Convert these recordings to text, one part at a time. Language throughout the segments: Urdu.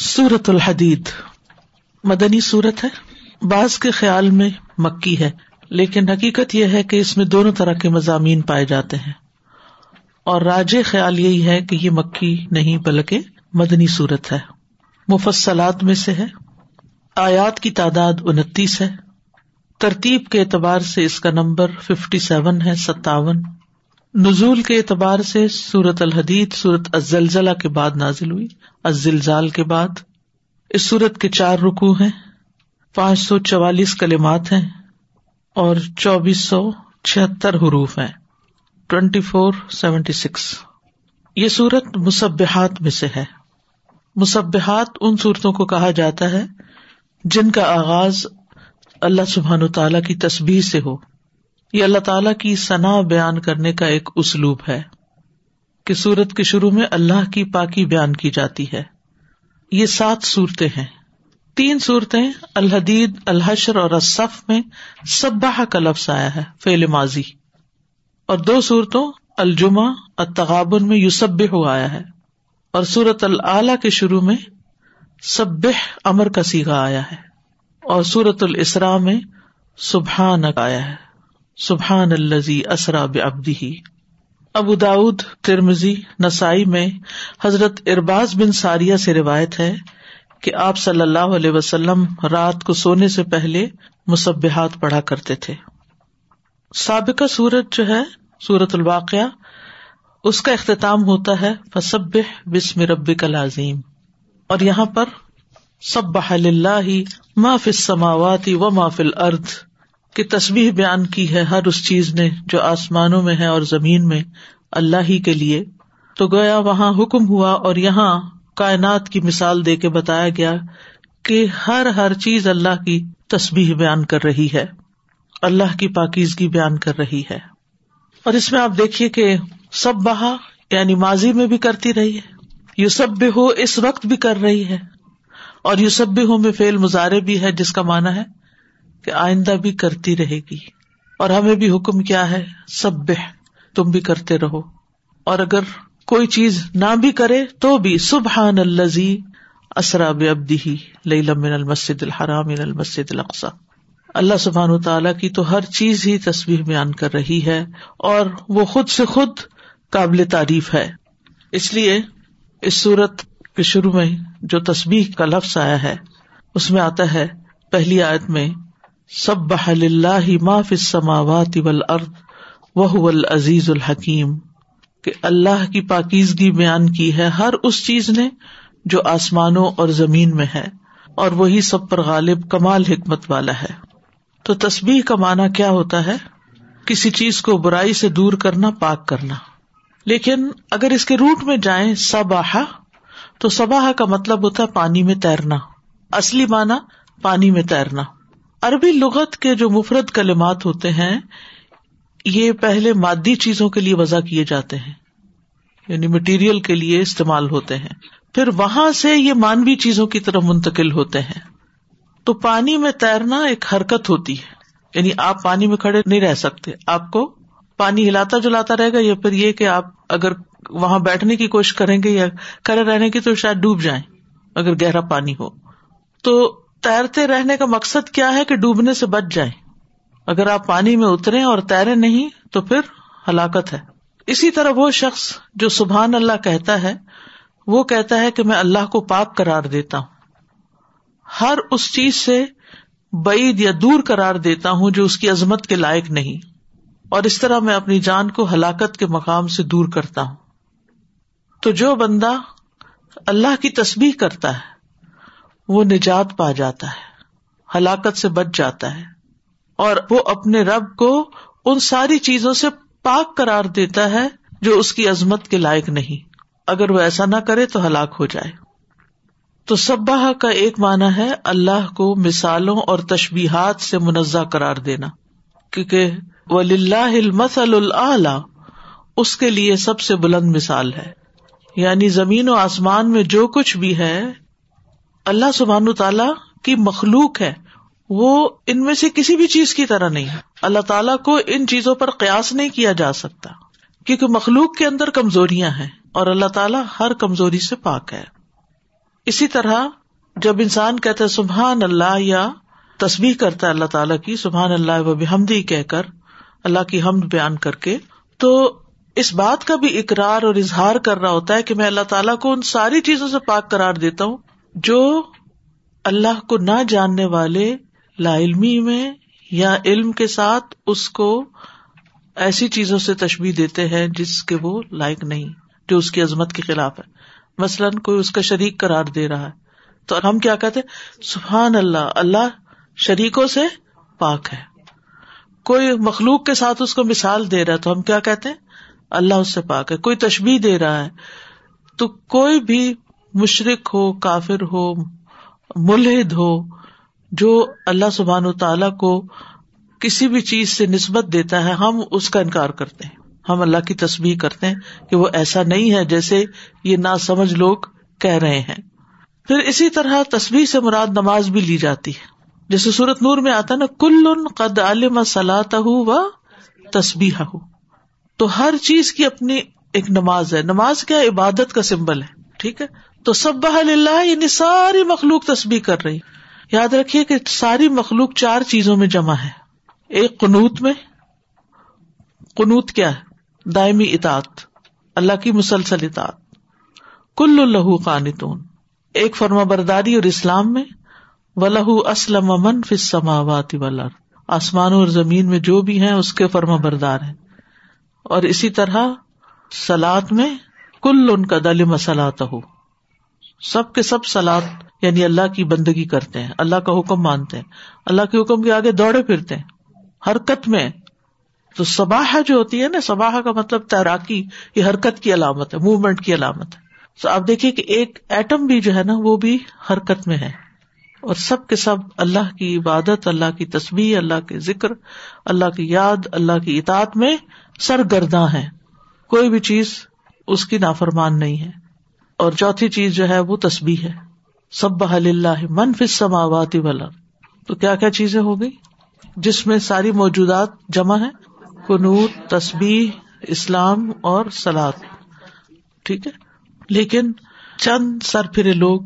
سورت الحدید۔ مدنی صورت ہے۔ بعض کے خیال میں مکی ہے، لیکن حقیقت یہ ہے کہ اس میں دونوں طرح کے مضامین پائے جاتے ہیں۔ اور راج خیال یہی ہے کہ یہ مکی نہیں، بلکہ مدنی صورت ہے۔ مفصلات میں سے ہے۔ آیات کی تعداد انتیس ہے۔ ترتیب کے اعتبار سے اس کا نمبر ففٹی سیون ہے، ستاون۔ نزول کے اعتبار سے سورت الحدید، سورت ازلزلہ کے بعد نازل ہوئی ازلزال کے بعد۔ اس سورت کے چار رکو ہیں، پانچ سو چوالیس کلمات ہیں اور چوبیس سو چھتر حروف ہیں۔ Twenty four seventy six. یہ سورت مصبحات میں سے ہے۔ مصبحات ان صورتوں کو کہا جاتا ہے جن کا آغاز اللہ سبحان تعالی کی تصبیح سے ہو۔ یہ اللہ تعالی کی ثنا بیان کرنے کا ایک اسلوب ہے کہ سورت کے شروع میں اللہ کی پاکی بیان کی جاتی ہے۔ یہ سات صورتیں ہیں۔ تین صورتیں الحدید، الحشر اور اصف میں سباہ کا لفظ آیا ہے فیل ماضی۔ اور دو صورتوں الجمہ التغابن میں یوسب ہو آیا ہے۔ اور سورت العلی کے شروع میں سب امر کا سیگا آیا ہے۔ اور سورت الاسرا میں سبحان آیا ہے۔ سبحان الزی اسرا ابدی ابو داود ترمزی نسائی میں حضرت ارباز بن ساریہ سے روایت ہے کہ آپ صلی اللہ علیہ وسلم رات کو سونے سے پہلے مصبحات پڑھا کرتے تھے۔ سابقہ سورت جو ہے سورت الواقع اس کا اختتام ہوتا ہے فصب بسم رب عظیم اور یہاں پر سب بحل ما فی السماوات و ما فی الارض کی تصویر بیان کی ہے ہر اس چیز نے جو آسمانوں میں ہے اور زمین میں اللہ ہی کے لیے۔ تو گویا وہاں حکم ہوا اور یہاں کائنات کی مثال دے کے بتایا گیا کہ ہر ہر چیز اللہ کی تصبیح بیان کر رہی ہے۔ اللہ کی پاکیزگی بیان کر رہی ہے۔ اور اس میں آپ دیکھیے کہ سب بہا یعنی ماضی میں بھی کرتی رہی ہے۔ یو سب بھی ہو اس وقت بھی کر رہی ہے۔ اور یو سب بھی ہو میں فیل مظاہرے بھی ہے جس کا مانا ہے کہ آئندہ بھی کرتی رہے گی۔ اور ہمیں بھی حکم کیا ہے سب تم بھی کرتے رہو۔ اور اگر کوئی چیز نہ بھی کرے تو بھی سبحان الزی اسرا ابدی ہی لمن المسد الحرام المسد القسا اللہ سبحان تعالیٰ کی تو ہر چیز ہی تصویر بیان کر رہی ہے اور وہ خود سے خود قابل تعریف ہے۔ اس لیے اس صورت کے شروع میں جو تصویر کا لفظ آیا ہے، اس میں آتا ہے، پہلی آیت میں سب بحل اللہ معاف سماوات وہ العزیز الحکیم کہ اللہ کی پاکیزگی بیان کی ہے ہر اس چیز نے جو آسمانوں اور زمین میں ہے اور وہی سب پر غالب کمال حکمت والا ہے۔ تو تصبیح کا معنی کیا ہوتا ہے؟ کسی چیز کو برائی سے دور کرنا، پاک کرنا۔ لیکن اگر اس کے روٹ میں جائیں سباہ تو سباہ کا مطلب ہوتا ہے پانی میں تیرنا۔ اصلی معنی پانی میں تیرنا۔ عربی لغت کے جو مفرد کلمات ہوتے ہیں، یہ پہلے مادی چیزوں کے لیے وضع کیے جاتے ہیں یعنی مٹیریل کے لیے استعمال ہوتے ہیں۔ پھر وہاں سے یہ مانوی چیزوں کی طرف منتقل ہوتے ہیں۔ تو پانی میں تیرنا ایک حرکت ہوتی ہے۔ یعنی آپ پانی میں کھڑے نہیں رہ سکتے۔ آپ کو پانی ہلاتا جلاتا رہے گا یا پھر یہ کہ آپ اگر وہاں بیٹھنے کی کوشش کریں گے یا کھڑے رہنے کی تو شاید ڈوب جائیں، اگر گہرا پانی ہو۔ تو تیرتے رہنے کا مقصد کیا ہے کہ ڈوبنے سے بچ جائیں؟ اگر آپ پانی میں اترے اور تیرے نہیں، تو پھر ہلاکت ہے۔ اسی طرح وہ شخص جو سبحان اللہ کہتا ہے، وہ کہتا ہے کہ میں اللہ کو پاک کرار دیتا ہوں۔ ہر اس چیز سے بعید یا دور کرار دیتا ہوں جو اس کی عظمت کے لائق نہیں۔ اور اس طرح میں اپنی جان کو ہلاکت کے مقام سے دور کرتا ہوں۔ تو جو بندہ اللہ کی تسبیح کرتا ہے وہ نجات پا جاتا ہے، ہلاکت سے بچ جاتا ہے، اور وہ اپنے رب کو ان ساری چیزوں سے پاک کرار دیتا ہے جو اس کی عظمت کے لائق نہیں۔ اگر وہ ایسا نہ کرے تو ہلاک ہو جائے۔ تو سباہ کا ایک معنی ہے اللہ کو مثالوں اور تشبیہات سے منزہ کرار دینا۔ کیونکہ ولی اللہ اس کے لیے سب سے بلند مثال ہے۔ یعنی زمین و آسمان میں جو کچھ بھی ہے اللہ سبحان تعالیٰ کی مخلوق ہے، وہ ان میں سے کسی بھی چیز کی طرح نہیں ہے۔ اللہ تعالیٰ کو ان چیزوں پر قیاس نہیں کیا جا سکتا، کیونکہ مخلوق کے اندر کمزوریاں ہیں اور اللہ تعالیٰ ہر کمزوری سے پاک ہے۔ اسی طرح جب انسان کہتا ہے سبحان اللہ یا تصبیح کرتا ہے اللہ تعالیٰ کی، سبحان اللہ و بحمدی کہہ کر اللہ کی حمد بیان کر کے، تو اس بات کا بھی اقرار اور اظہار کر رہا ہوتا ہے کہ میں اللہ تعالیٰ کو ان ساری چیزوں سے پاک قرار دیتا ہوں۔ جو اللہ کو نہ جاننے والے لا علمی میں یا علم کے ساتھ اس کو ایسی چیزوں سے تشبیح دیتے ہیں جس کے وہ لائق نہیں، جو اس کی عظمت کے خلاف ہے۔ مثلاً کوئی اس کا شریک قرار دے رہا ہے۔ تو ہم کیا کہتے سبحان اللہ اللہ شریکوں سے پاک ہے۔ کوئی مخلوق کے ساتھ اس کو مثال دے رہا ہے تو ہم کیا کہتے ہیں؟ اللہ اس سے پاک ہے۔ کوئی تشبیح دے رہا ہے تو کوئی بھی مشرق ہو، کافر ہو، ملحد ہو، جو اللہ سبحان و تعالی کو کسی بھی چیز سے نسبت دیتا ہے، ہم اس کا انکار کرتے ہیں۔ ہم اللہ کی تصویر کرتے ہیں کہ وہ ایسا نہیں ہے جیسے یہ نا سمجھ لوگ کہہ رہے ہیں۔ پھر اسی طرح تصویر سے مراد نماز بھی لی جاتی ہے۔ جیسے سورت نور میں آتا نا کل قد عالم سلاح و تصبیح ہو تو ہر چیز کی اپنی ایک نماز ہے۔ نماز کیا عبادت کا سمبل ہے، ٹھیک ہے؟ تو سب اللہ یعنی ساری مخلوق تصبیح کر رہی۔ یاد رکھیے کہ ساری مخلوق چار چیزوں میں جمع ہے ایک قنوت میں، قنوت کیا ہے؟ دائمی اطاط اللہ کی مسلسل اطاط کل اللہ قانتون۔ ایک فرما برداری اور اسلام میں و لہو اسلم امن فسماوات ولر آسمانوں اور زمین میں جو بھی ہیں، اس کے فرما بردار ہیں۔ اور اسی طرح سلاد میں، کل ان کا دل مسلاط ہو سب کے سب سلاد یعنی اللہ کی بندگی کرتے ہیں، اللہ کا حکم مانتے ہیں، اللہ کے حکم کے آگے دوڑے پھرتے ہیں، حرکت میں تو سباہ جو ہوتی ہے نا سباہ کا مطلب تیراکی، یہ حرکت کی علامت ہے موومنٹ کی علامت ہے۔ تو آپ دیکھیے کہ ایک ایٹم بھی جو ہے نا، وہ بھی حرکت میں ہے۔ اور سب کے سب اللہ کی عبادت، اللہ کی تصویر اللہ کے ذکر، اللہ کی یاد، اللہ کی اطاعت میں سرگرداں ہے کوئی بھی چیز اس کی نافرمان نہیں ہے۔ اور چوتھی چیز جو ہے وہ تصبیح ہے. سب اللہ منفی سماواتی والا تو کیا کیا چیزیں ہو گئی؟ جس میں ساری موجودات جمع ہے قنوت تصبیح اسلام اور سلاد ٹھیک ہے؟ لیکن چند سر پھرے لوگ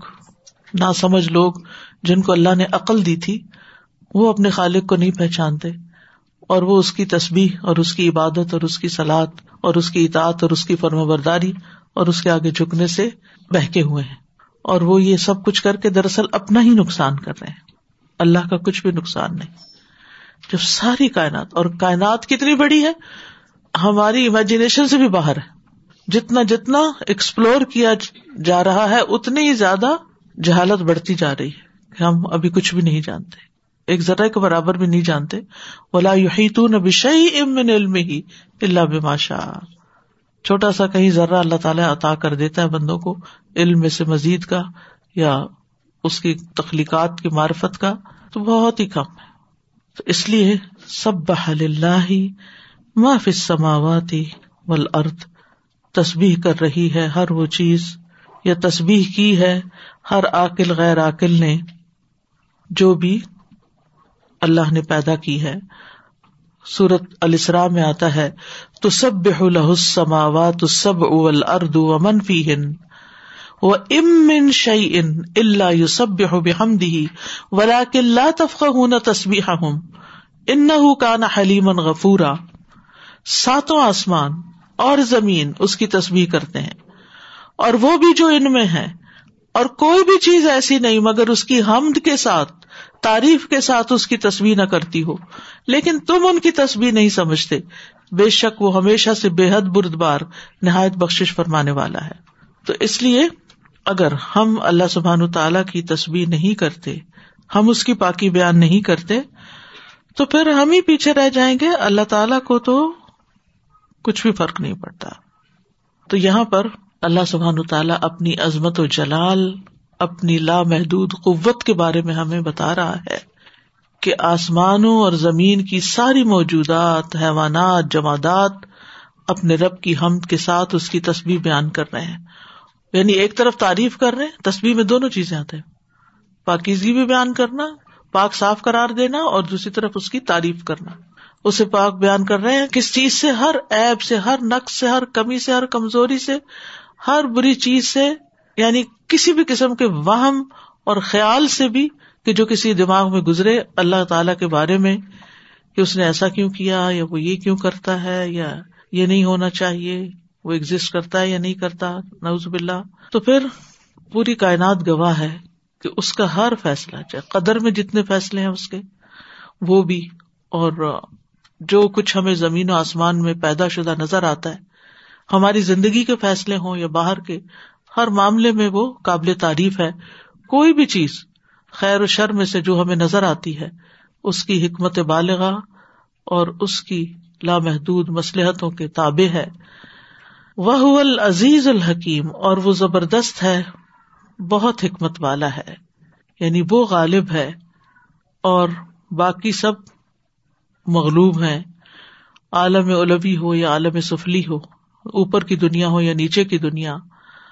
نہ سمجھ لوگ، جن کو اللہ نے عقل دی تھی، وہ اپنے خالق کو نہیں پہچانتے. اور وہ اس کی تصبیح اور اس کی عبادت اور اس کی سلاد اور اس کی اطاعت اور اس کی فرم برداری اور اس کے آگے جھکنے سے بہکے ہوئے ہیں۔ اور وہ یہ سب کچھ کر کے دراصل اپنا ہی نقصان کر رہے ہیں۔ اللہ کا کچھ بھی نقصان نہیں۔ جب ساری کائنات، اور کائنات کتنی بڑی ہے، ہماری امیجنیشن سے بھی باہر ہے۔ جتنا جتنا ایکسپلور کیا جا رہا ہے، اتنی ہی زیادہ جہالت بڑھتی جا رہی ہے کہ ہم ابھی کچھ بھی نہیں جانتے۔ ایک ذرا کے برابر بھی نہیں جانتے۔ ولا امن علم ہی اللہ باشا چھوٹا سا کہیں ذرا اللہ تعالیٰ عطا کر دیتا ہے بندوں کو، علم میں سے مزید کا یا اس کی تخلیقات کی معرفت کا، تو بہت ہی کم ہے۔ تو اس لیے سب اللہ معاف سماواتی ول ارد تصبیح کر رہی ہے ہر وہ چیز، یا تصبیح کی ہے ہر عقل غیر عقل نے، جو بھی اللہ نے پیدا کی ہے۔ سورت السرا میں آتا ہے تو سب بہ السماوا تو سب اول اردو امن فی ہن و ام شعی ان اللہ یو سب بحم دی ولا کل تفق ہوں نہ تصبیح ہوں ان کا نہ حلیمن غفورا۔ ساتوں آسمان اور زمین اس کی تصویر کرتے ہیں۔ اور وہ بھی جو ان میں ہے اور کوئی بھی چیز ایسی نہیں، مگر اس کی حمد کے ساتھ تعریف کے ساتھ اس کی تصویر نہ کرتی ہو۔ لیکن تم ان کی تصویر نہیں سمجھتے۔ بے شک وہ ہمیشہ سے بے حد بردبار، نہایت بخش فرمانے والا ہے۔ تو اس لیے اگر ہم اللہ سبحان تعالی کی تصویر نہیں کرتے، ہم اس کی پاکی بیان نہیں کرتے، تو پھر ہم ہی پیچھے رہ جائیں گے۔ اللہ تعالی کو تو کچھ بھی فرق نہیں پڑتا۔ تو یہاں پر اللہ سبحان تعالیٰ اپنی عظمت و جلال اپنی لامحدود قوت کے بارے میں ہمیں بتا رہا ہے کہ آسمانوں اور زمین کی ساری موجودات، حیوانات، جمادات اپنے رب کی حمد کے ساتھ اس کی تصویر بیان کر رہے ہیں۔ یعنی ایک طرف تعریف کر رہے ہیں تصویر میں دونوں چیزیں آتے ہیں۔ پاکیزگی بھی بیان کرنا، پاک صاف قرار دینا اور دوسری طرف اس کی تعریف کرنا۔ اسے پاک بیان کر رہے ہیں، کس چیز سے؟ ہر ایب سے، ہر نقص سے، ہر کمی سے، ہر کمزوری سے، ہر بری چیز سے یعنی کسی بھی قسم کے وہم اور خیال سے بھی کہ جو کسی دماغ میں گزرے اللہ تعالی کے بارے میں کہ اس نے ایسا کیوں کیا یا وہ یہ کیوں کرتا ہے یا یہ نہیں ہونا چاہیے، وہ ایگزٹ کرتا ہے یا نہیں کرتا نوز باللہ۔ تو پھر پوری کائنات گواہ ہے کہ اس کا ہر فیصلہ، چاہے قدر میں جتنے فیصلے ہیں اس کے، وہ بھی۔ اور جو کچھ ہمیں زمین و آسمان میں پیدا شدہ نظر آتا ہے، ہماری زندگی کے فیصلے ہوں یا باہر کے ہر معاملے میں وہ قابل تعریف ہے۔ کوئی بھی چیز خیر و شر میں سے جو ہمیں نظر آتی ہے، اس کی حکمت بالغ اور اس کی لامحدود مسلحتوں کے تابع ہے۔ وہ العزیز الحکیم اور وہ زبردست ہے، بہت حکمت والا ہے۔ یعنی وہ غالب ہے اور باقی سب مغلوب ہیں۔ عالم اولبی ہو یا عالم سفلی ہو، اوپر کی دنیا ہو یا نیچے کی دنیا۔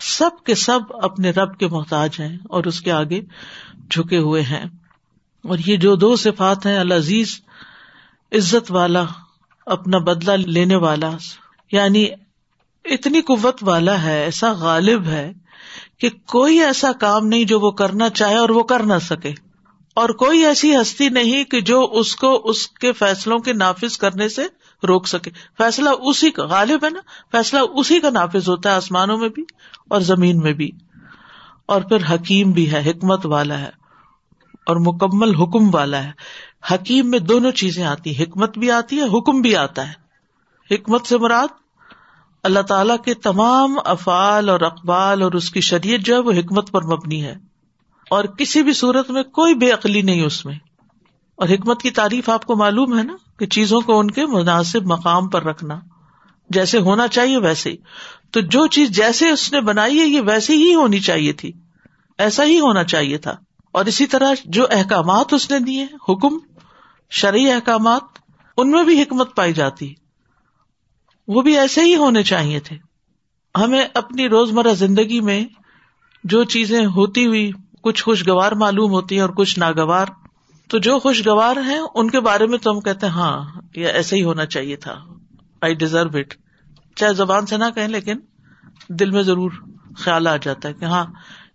سب کے سب اپنے رب کے محتاج ہیں اور اس کے آگے جھکے ہوئے ہیں۔ اور یہ جو دو صفات ہیں، العزیز عزت والا، اپنا بدلا لینے والا یعنی اتنی قوت والا ہے، ایسا غالب ہے کہ کوئی ایسا کام نہیں جو وہ کرنا چاہے اور وہ کر نہ سکے۔ اور کوئی ایسی ہستی نہیں کہ جو اس کو، اس کے فیصلوں کے نافذ کرنے سے روک سکے۔ فیصلہ اسی کا، غالب ہے نا؟ فیصلہ اسی کا نافذ ہوتا ہے آسمانوں میں بھی اور زمین میں بھی۔ اور پھر حکیم بھی ہے، حکمت والا ہے اور مکمل حکم والا ہے۔ حکیم میں دونوں چیزیں آتی حکمت بھی آتی ہے، حکم بھی آتا ہے۔ حکمت سے مراد اللہ تعالی کے تمام افعال اور اقبال اور اس کی شریعت جو ہے، وہ حکمت پر مبنی ہے۔ اور کسی بھی صورت میں کوئی بے عقلی نہیں اس میں۔ اور حکمت کی تعریف آپ کو معلوم ہے نا کہ چیزوں کو ان کے مناسب مقام پر رکھنا جیسے ہونا چاہیے ویسے ہی۔ تو جو چیز جیسے اس نے بنائی ہے، یہ ویسے ہی ہونی چاہیے تھی۔ ایسا ہی ہونا چاہیے تھا۔ اور اسی طرح جو احکامات اس نے دیے حکم، شرعی احکامات، ان میں بھی حکمت پائی جاتی۔ وہ بھی ایسے ہی ہونے چاہیے تھے۔ ہمیں اپنی روزمرہ زندگی میں جو چیزیں ہوتی ہوئی، کچھ خوشگوار معلوم ہوتی ہیں اور کچھ ناگوار۔ تو جو خوشگوار ہیں، ان کے بارے میں تو ہم کہتے ہیں ہاں یہ ایسے ہی ہونا چاہیے تھا۔ آئی ڈیزرو اٹ چاہے زبان سے نہ کہیں، لیکن دل میں ضرور خیال آ جاتا ہے کہ ہاں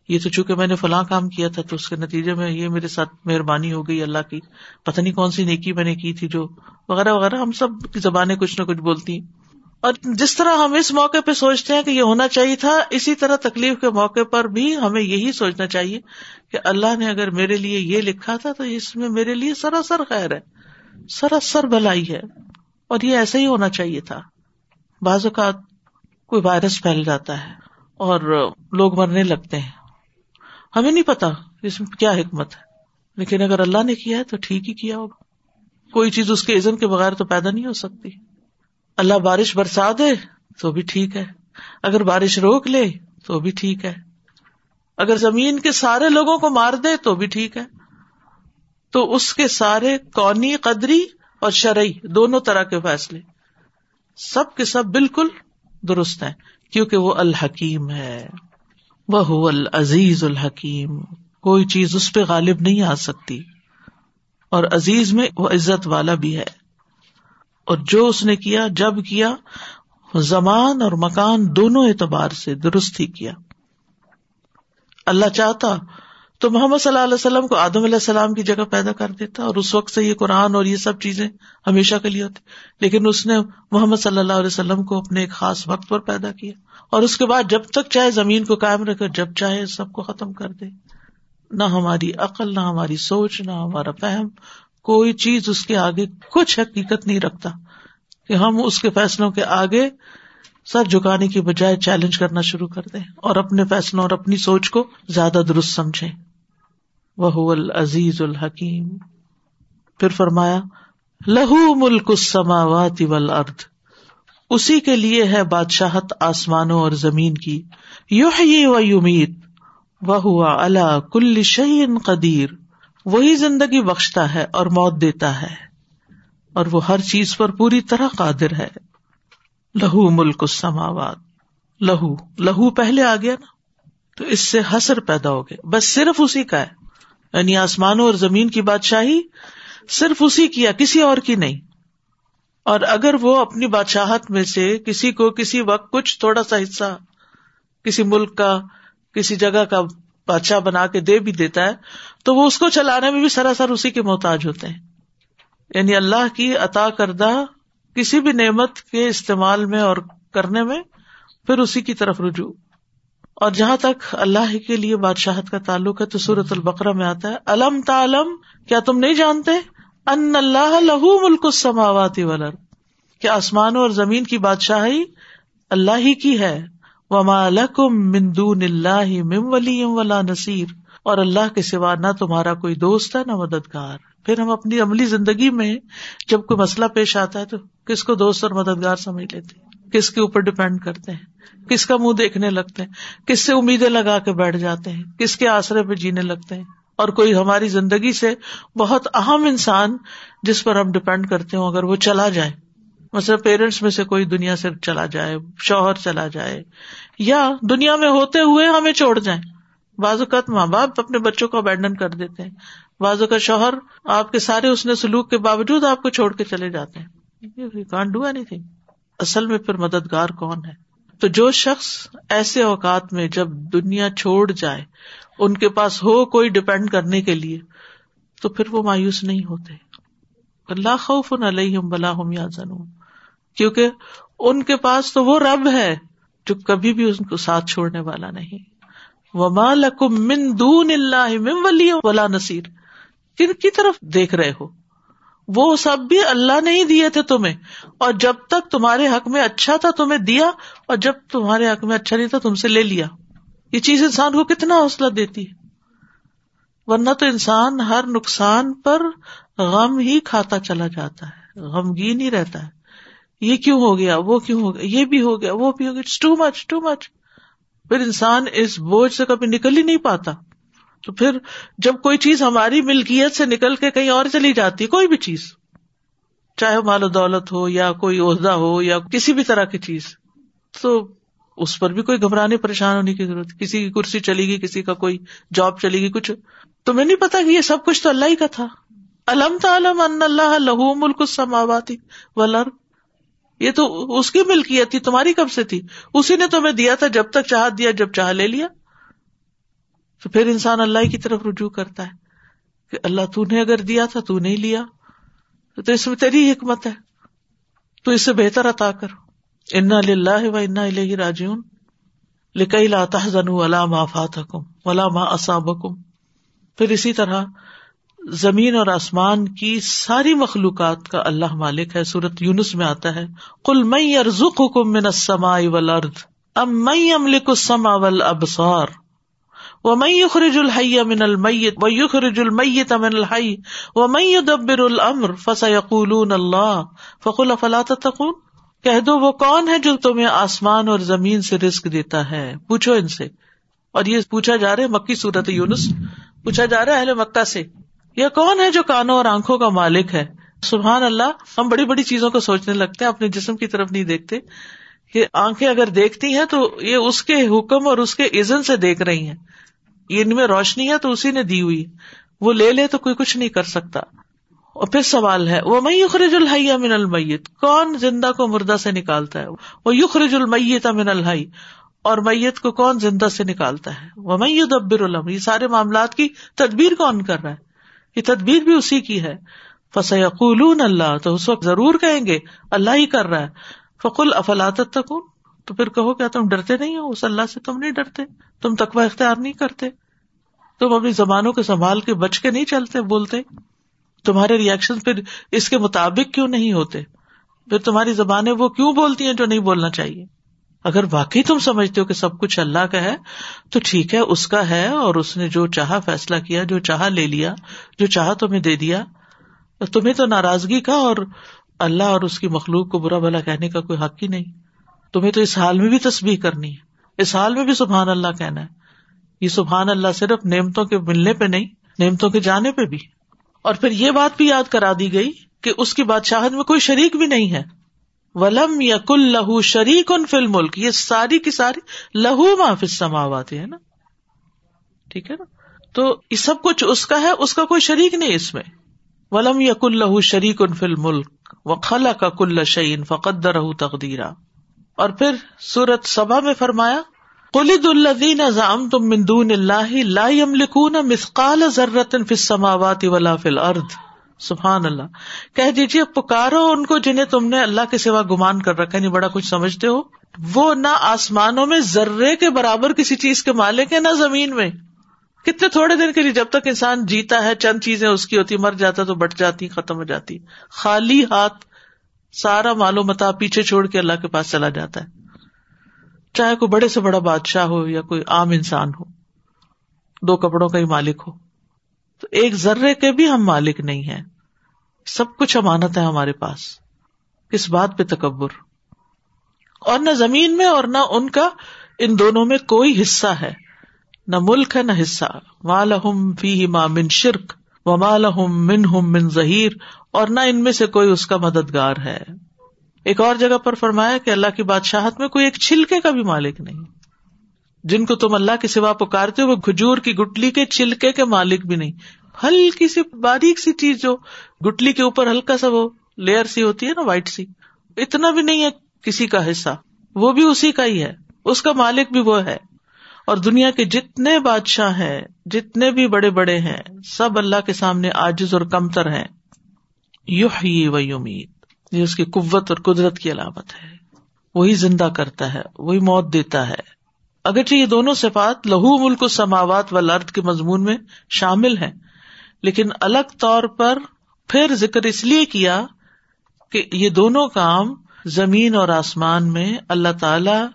یہ تو چونکہ میں نے فلاں کام کیا تھا، تو اس کے نتیجے میں یہ میرے ساتھ مہربانی ہو گئی اللہ کی۔ پتہ نہیں کون سی نیکی میں نے کی تھی جو وغیرہ وغیرہ، ہم سب کی زبانیں کچھ نہ کچھ بولتی اور جس طرح ہم اس موقع پہ سوچتے ہیں کہ یہ ہونا چاہیے تھا، اسی طرح تکلیف کے موقع پر بھی ہمیں یہی سوچنا چاہیے کہ اللہ نے اگر میرے لیے یہ لکھا تھا تو اس میں میرے لیے سراسر خیر ہے، سراسر بھلائی ہے، اور یہ ایسا ہی ہونا چاہیے تھا۔ بعض اوقات کوئی وائرس پھیل جاتا ہے اور لوگ مرنے لگتے ہیں۔ ہمیں نہیں پتا اس میں کیا حکمت ہے، لیکن اگر اللہ نے کیا ہے تو ٹھیک ہی کیا ہوگا۔ کوئی چیز اس کے عزن کے بغیر تو پیدا نہیں ہو سکتی۔ اللہ بارش برسا دے تو بھی ٹھیک ہے۔ اگر بارش روک لے تو بھی ٹھیک ہے۔ اگر زمین کے سارے لوگوں کو مار دے تو بھی ٹھیک ہے۔ تو اس کے سارے قونی قدری اور شرعی دونوں طرح کے فیصلے۔ سب کے سب بالکل درست ہیں، کیونکہ وہ الحکیم ہے۔ وہ العزیز الحکیم۔ کوئی چیز اس پہ غالب نہیں آ سکتی۔ اور عزیز میں وہ عزت والا بھی ہے۔ اور جو اس نے کیا، جب کیا، زمان اور مکان دونوں اعتبار سے درست ہی کیا۔ اللہ چاہتا تو محمد صلی اللہ علیہ وسلم کو آدم علیہ السلام کی جگہ پیدا کر دیتا اور اس وقت سے یہ قرآن اور یہ سب چیزیں ہمیشہ کے لیے ہوتی۔ لیکن اس نے محمد صلی اللہ علیہ وسلم کو اپنے ایک خاص وقت پر پیدا کیا۔ اور اس کے بعد جب تک چاہے زمین کو قائم رکھے، جب چاہے سب کو ختم کر دے۔ نہ ہماری عقل، نہ ہماری سوچ، نہ ہمارا فہم کوئی چیز اس کے آگے کچھ حقیقت نہیں رکھتا کہ ہم اس کے فیصلوں کے آگے سر جھکانے کی بجائے چیلنج کرنا شروع کر دیں اور اپنے فیصلوں اور اپنی سوچ کو زیادہ درست سمجھے وہ العزیز الحکیم۔ پھر فرمایا، لہو ملک السماوات والارض۔ اسی کے لیے ہے بادشاہت آسمانوں اور زمین کی۔ یو و یومید وہ ہوا اللہ کل شعین قدیر۔ وہی زندگی بخشتا ہے اور موت دیتا ہے اور وہ ہر چیز پر پوری طرح قادر ہے۔ لہو ملک السماوات۔ لہو لہو پہلے آ گیا نا، تو اس سے حسر پیدا ہو گیا۔ بس صرف اسی کا ہے۔ یعنی آسمانوں اور زمین کی بادشاہی صرف اسی کی کسی اور کی نہیں۔ اور اگر وہ اپنی بادشاہت میں سے کسی کو کسی وقت کچھ تھوڑا سا حصہ کسی ملک کا، کسی جگہ کا بادشاہ بنا کے دے بھی دیتا ہے تو وہ اس کو چلانے میں بھی سراسر اسی کے محتاج ہوتے ہیں۔ یعنی اللہ کی عطا کردہ کسی بھی نعمت کے استعمال میں اور کرنے میں پھر اسی کی طرف رجوع۔ اور جہاں تک اللہ کے لیے بادشاہت کا تعلق ہے تو سورت البقرا میں آتا ہے، الم تعلم، کیا تم نہیں جانتے؟ ان اللہ لہو ملک السماوات ولر کیا آسمانوں اور زمین کی بادشاہی اللہ ہی کی ہے؟ وما لکم من دون اللہ مم ولی ولا نصیر۔ اور اللہ کے سوا نہ تمہارا کوئی دوست ہے نہ مددگار۔ پھر ہم اپنی عملی زندگی میں جب کوئی مسئلہ پیش آتا ہے تو کس کو دوست اور مددگار سمجھ لیتے کس کے اوپر ڈپینڈ کرتے ہیں؟ کس کا منہ دیکھنے لگتے ہیں؟ کس سے امیدیں لگا کے بیٹھ جاتے ہیں؟ کس کے آسرے پہ جینے لگتے ہیں؟ اور کوئی ہماری زندگی سے بہت اہم انسان جس پر ہم ڈپینڈ کرتے ہوں اگر وہ چلا جائے۔ مطلب پیرنٹس میں سے کوئی دنیا سے چلا جائے، شوہر چلا جائے، یا دنیا میں ہوتے ہوئے ہمیں چھوڑ جائیں۔ بعض اوقات ماں باپ اپنے بچوں کو ابینڈن کر دیتے ہیں۔ بعض اوقات شوہر آپ کے سارے اس نے سلوک کے باوجود آپ کو چھوڑ کے چلے جاتے ہیں۔ کانٹ ڈو اینی تھنگ اصل میں پھر مددگار کون ہے؟ تو جو شخص ایسے اوقات میں جب دنیا چھوڑ جائے، ان کے پاس ہو کوئی ڈپینڈ کرنے کے لیے، تو پھر وہ مایوس نہیں ہوتے۔ اللہ خوف علیہم بلا ہم یا زنون کیونکہ ان کے پاس تو وہ رب ہے جو کبھی بھی ان کو ساتھ چھوڑنے والا نہیں۔ وہ مالکم من دون اللہ من ولی ولا نصیر۔ کن کی طرف دیکھ رہے ہو؟ وہ سب بھی اللہ نے ہی دیے تھے تمہیں۔ اور جب تک تمہارے حق میں اچھا تھا تمہیں دیا، اور جب تمہارے حق میں اچھا نہیں تھا تم سے لے لیا۔ یہ چیز انسان کو کتنا حوصلہ دیتی ہے۔ ورنہ تو انسان ہر نقصان پر غم ہی کھاتا چلا جاتا ہے۔ غمگین ہی رہتا ہے۔ یہ کیوں ہو گیا؟ وہ کیوں ہو گیا؟ یہ بھی ہو گیا، وہ بھی ہو گیا۔ ٹو مچ ٹو مچ پھر انسان اس بوجھ سے کبھی نکل ہی نہیں پاتا۔ تو پھر جب کوئی چیز ہماری ملکیت سے نکل کے کہیں اور چلی جاتی ہے کوئی بھی چیز، چاہے مال و دولت ہو یا کوئی عہدہ ہو یا کسی بھی طرح کی چیز، تو اس پر بھی کوئی گھبرانے، پریشان ہونے کی ضرورت۔ کسی کی کرسی چلی گئی، کسی کا کوئی جاب چلی گئی، کچھ۔ تمہیں نہیں پتا کہ یہ سب کچھ تو اللہ ہی کا تھا۔ الم تعلم ان اللہ لہو ملک سماواتی ولر یہ تو اس کی ملکیت تھی، تمہاری کب سے تھی؟ اسی نے تمہیں دیا تھا جب تک چاہ دیا، جب چاہ لے لیا۔ تو پھر انسان اللہ کی طرف رجوع کرتا ہے کہ اللہ تو نے اگر دیا تھا، تو نہیں لیا۔ تو اس میں تیری حکمت ہے۔ تو اس سے بہتر عطا کر۔ انا و انا راجیون لکئی لاتا زن ولا ما فاتکم ولا ما اصابکم پھر اسی طرح زمین اور آسمان کی ساری مخلوقات کا اللہ مالک ہے۔ سورت یونس میں آتا ہے کل مئی ارزک حکم من سما ول ارد ام مئی املک السما ول ابسار و مئی خرج الحی من المیت و یخرج المیت من الحی و مئی دبر الامر فسیقولون اللہ۔ فقل افلا تتقون؟ کہہ دو، وہ کون ہے جو تمہیں آسمان اور زمین سے رسک دیتا ہے؟ پوچھو ان سے۔ اور یہ پوچھا جا رہا ہے مکی صورت یونس، پوچھا جا رہا ہے اہل مکہ سے۔ یہ کون ہے جو کانوں اور آنکھوں کا مالک ہے؟ سبحان اللہ، ہم بڑی بڑی چیزوں کو سوچنے لگتے ہیں، اپنے جسم کی طرف نہیں دیکھتے۔ کہ آنکھیں اگر دیکھتی ہیں تو یہ اس کے حکم اور اس کے عزن سے دیکھ رہی ہیں۔ ان میں روشنی ہے تو اسی نے دی ہوئی۔ وہ لے لے تو کوئی کچھ نہیں کر سکتا۔ اور پھر سوال ہے، وہ میں خرج الحیہ من المیت؟ کون زندہ کو مردہ سے نکالتا ہے؟ وہ یخرج المیت من الحی۔ اور میت کو کون زندہ سے نکالتا ہے؟ وہ میں دبر الم یہ سارے معاملات کی تدبیر کون کر رہا ہے؟ یہ تدبیر بھی اسی کی ہے۔ فسیقول اللہ، تو اس وقت ضرور کہیں گے، اللہ ہی کر رہا ہے۔ فکل افلاط تک تو پھر کہو، کیا تم ڈرتے نہیں ہو؟ اس اللہ سے تم نہیں ڈرتے۔ تم تقوا اختیار نہیں کرتے۔ تم اپنی زبانوں کے سنبھال کے بچ کے نہیں چلتے، بولتے۔ تمہارے ریئیکشن پھر اس کے مطابق کیوں نہیں ہوتے؟ پھر تمہاری زبانیں وہ کیوں بولتی ہیں جو نہیں بولنا چاہیے؟ اگر واقعی تم سمجھتے ہو کہ سب کچھ اللہ کا ہے، تو ٹھیک ہے، اس کا ہے اور اس نے جو چاہا فیصلہ کیا، جو چاہا لے لیا، جو چاہا تمہیں دے دیا۔ تمہیں تو ناراضگی کا اور اللہ اور اس کی مخلوق کو برا بھلا کہنے کا کوئی حق ہی نہیں۔ تمہیں تو اس حال میں بھی تصویر کرنی ہے۔ اس حال میں بھی سبحان اللہ کہنا ہے۔ یہ سبحان اللہ صرف نعمتوں کے ملنے پہ نہیں، نعمتوں کے جانے پہ بھی۔ اور پھر یہ بات بھی یاد کرا دی گئی کہ اس کی بادشاہت میں کوئی شریک بھی نہیں ہے۔ ولم یا کل لہو شریک ان فل ملک یہ ساری کی ساری لہو معافظ سماوات ہے نا؟ ٹھیک ہے نا؟ تو یہ سب کچھ اس کا ہے، اس کا کوئی شریک نہیں اس میں۔ ولم یا کل لہو شریک ان فل ملک و خلا کا کل شعین فقد رہ تقدیرا اور پھر سورت سبا میں فرمایا قلد الدین ازام تم مندون اللہ لا یملکون مسقال ذرت فی السماوات ولا فی الارض۔ سبحان اللہ۔ کہہ دیجیے پکارو ان کو جنہیں تم نے اللہ کے سوا گمان کر رکھا نہیں یعنی بڑا کچھ سمجھتے ہو۔ وہ نہ آسمانوں میں ذرے کے برابر کسی چیز کے مالک ہے نہ زمین میں۔ کتنے تھوڑے دن کے لیے جب تک انسان جیتا ہے، چند چیزیں اس کی ہوتی، مر جاتا تو بٹ جاتی، ختم ہو جاتی۔ خالی ہاتھ سارا معلوم متا پیچھے چھوڑ کے اللہ کے پاس چلا جاتا ہے۔ چاہے کوئی بڑے سے بڑا بادشاہ ہو یا کوئی عام انسان ہو، دو کپڑوں کا ہی مالک ہو۔ تو ایک ذرے کے بھی ہم مالک نہیں ہیں۔ سب کچھ امانت ہے ہمارے پاس۔ کس بات پہ تکبر؟ اور نہ زمین میں اور نہ ان کا۔ ان دونوں میں کوئی حصہ ہے۔ نہ ملک ہے نہ حصہ۔ مالحم فی من شرک و مالحم من ہم من ظہیر اور نہ ان میں سے کوئی اس کا مددگار ہے۔ ایک اور جگہ پر فرمایا کہ اللہ کی بادشاہت میں کوئی ایک چھلکے کا بھی مالک نہیں۔ جن کو تم اللہ کے سوا پکارتے ہو، وہ کھجور کی گٹلی کے، چھلکے کے مالک بھی نہیں۔ ہلکی سی، باریک سی چیز جو گٹلی کے اوپر ہلکا سا وہ لیئر سی ہوتی ہے نا وائٹ سی۔ اتنا بھی نہیں ہے کسی کا حصہ۔ وہ بھی اسی کا ہی ہے۔ اس کا مالک بھی وہ ہے۔ اور دنیا کے جتنے بادشاہ ہیں، جتنے بھی بڑے بڑے ہیں، سب اللہ کے سامنے آجز اور کمتر ہیں۔ یو ہی امید یہ اس کی قوت اور قدرت کی علامت ہے۔ وہی زندہ کرتا ہے، وہی موت دیتا ہے۔ اگرچہ یہ دونوں صفات لہو ملک و سماوات و لرد کے مضمون میں شامل ہیں، لیکن الگ طور پر پھر ذکر اس لیے کیا کہ یہ دونوں کام زمین اور آسمان میں اللہ تعالی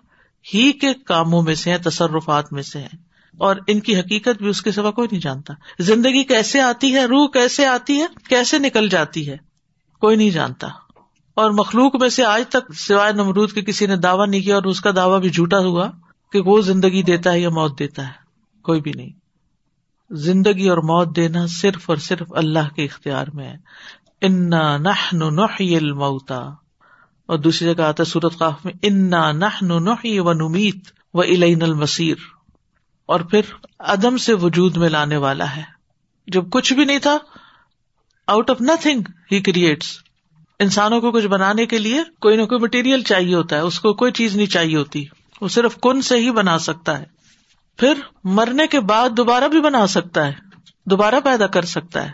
ہی کے کاموں میں سے ہیں، تصرفات میں سے ہیں۔ اور ان کی حقیقت بھی اس کے سوا کوئی نہیں جانتا۔ زندگی کیسے آتی ہے، روح کیسے آتی ہے، کیسے نکل جاتی ہے، کوئی نہیں جانتا۔ اور مخلوق میں سے آج تک سوائے نمرود کے کسی نے دعویٰ نہیں کیا اور اس کا دعویٰ بھی جھوٹا ہوا۔ کہ وہ زندگی دیتا ہے یا موت دیتا ہے، کوئی بھی نہیں۔ زندگی اور موت دینا صرف اور صرف اللہ کے اختیار میں ہے۔ انا نہ موتا اور دوسری جگہ آتا ہے سورت قاف میں، انا نہ و نمیت و الین المسیر اور پھر عدم سے وجود میں لانے والا ہے۔ جب کچھ بھی نہیں تھا، out of nothing he creates. انسانوں کو کچھ بنانے کے لیے کوئی نہ کوئی مٹیریل چاہیے ہوتا ہے، اس کو کوئی چیز نہیں چاہیے ہوتی۔ وہ صرف کن سے ہی بنا سکتا ہے۔ پھر مرنے کے بعد دوبارہ بھی بنا سکتا ہے۔ دوبارہ پیدا کر سکتا ہے۔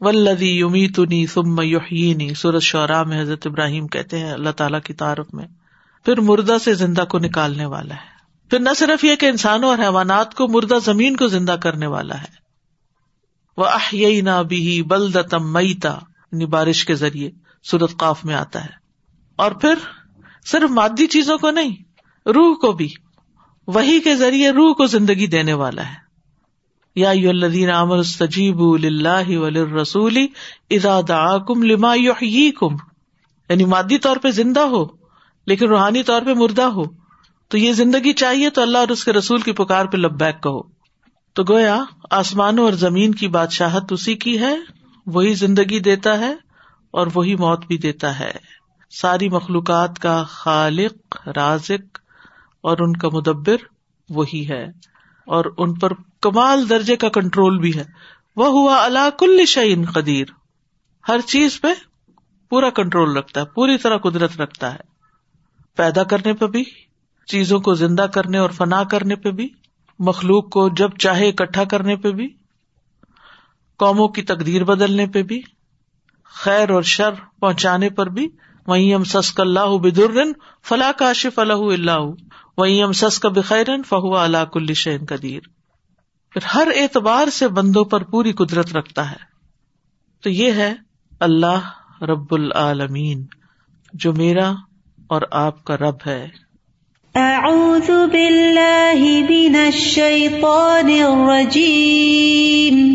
ولدی یومی تنی سم یوہینی سورج شعرا میں حضرت ابراہیم کہتے ہیں اللہ تعالیٰ کی تعارف میں۔ پھر مردہ سے زندہ کو نکالنے والا ہے۔ پھر نہ صرف یہ کہ انسانوں اور حیوانات کو مردہ زمین کو زندہ کرنے والا ہے۔ وہ آہ نہ بھی بلدتم میتا یعنی بارش کے ذریعے سورت قاف میں آتا ہے۔ اور پھر صرف مادی چیزوں کو نہیں روح کو بھی وہی کے ذریعے روح کو زندگی دینے والا ہے۔ یا الدین عامر سجیب اللہ رسولی اراد کم لما کم یعنی مادی طور پہ زندہ ہو، لیکن روحانی طور پہ مردہ ہو۔ تو یہ زندگی چاہیے تو اللہ اور اس کے رسول کی پکار پہ لب بیک کہو۔ تو گویا آسمانوں اور زمین کی بادشاہت اسی کی ہے، وہی زندگی دیتا ہے اور وہی موت بھی دیتا ہے۔ ساری مخلوقات کا خالق، رازق اور ان کا مدبر وہی ہے اور ان پر کمال درجے کا کنٹرول بھی ہے۔ وہ ہوا اللہ کل شعین قدیر۔ ہر چیز پہ پورا کنٹرول رکھتا ہے، پوری طرح قدرت رکھتا ہے۔ پیدا کرنے پہ بھی، چیزوں کو زندہ کرنے اور فنا کرنے پہ بھی، مخلوق کو جب چاہے اکٹھا کرنے پہ بھی، قوموں کی تقدیر بدلنے پہ بھی، خیر اور شر پہنچانے پر بھی۔ وہیں ام سس کا اللہ بدر فلاح کاشف اللہ اللہ وہیں سس کا بخیر فہو اللہ کل شین قدیر پھر ہر اعتبار سے بندوں پر پوری قدرت رکھتا ہے۔ تو یہ ہے اللہ رب العالمین، جو میرا اور آپ کا رب ہے۔ اعوذ باللہ من الشیطان الرجیم۔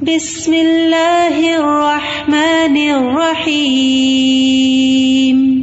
بسم اللہ الرحمن الرحیم۔